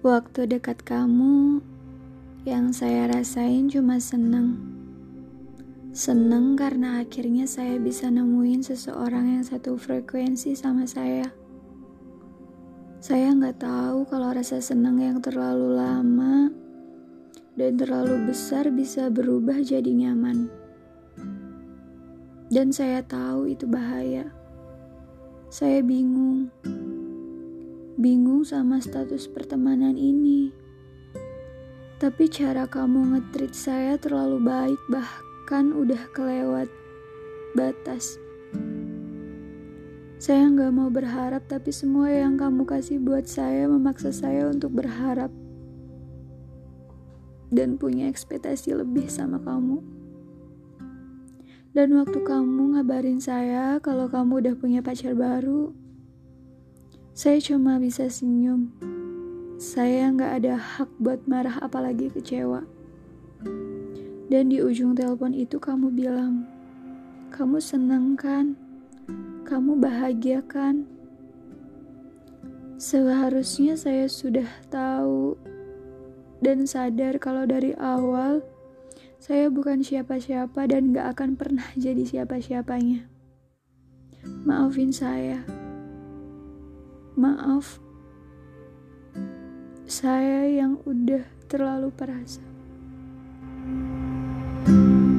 Waktu dekat kamu, yang saya rasain cuma seneng. Seneng karena akhirnya saya bisa nemuin seseorang yang satu frekuensi sama saya. Saya nggak tahu kalau rasa senang yang terlalu lama dan terlalu besar bisa berubah jadi nyaman. Dan saya tahu itu bahaya. Saya bingung bingung sama status pertemanan ini. Tapi cara kamu ngetrit saya terlalu baik, bahkan udah kelewat batas. Saya nggak mau berharap, tapi semua yang kamu kasih buat saya memaksa saya untuk berharap dan punya ekspektasi lebih sama kamu. Dan waktu kamu ngabarin saya kalau kamu udah punya pacar baru, saya cuma bisa senyum. Saya nggak ada hak buat marah apalagi kecewa. Dan di ujung telepon itu kamu bilang, kamu seneng kan? Kamu bahagia kan? Seharusnya saya sudah tahu dan sadar kalau dari awal saya bukan siapa-siapa dan gak akan pernah jadi siapa-siapanya. Maafin saya. Maaf, saya yang udah terlalu perasa. thank you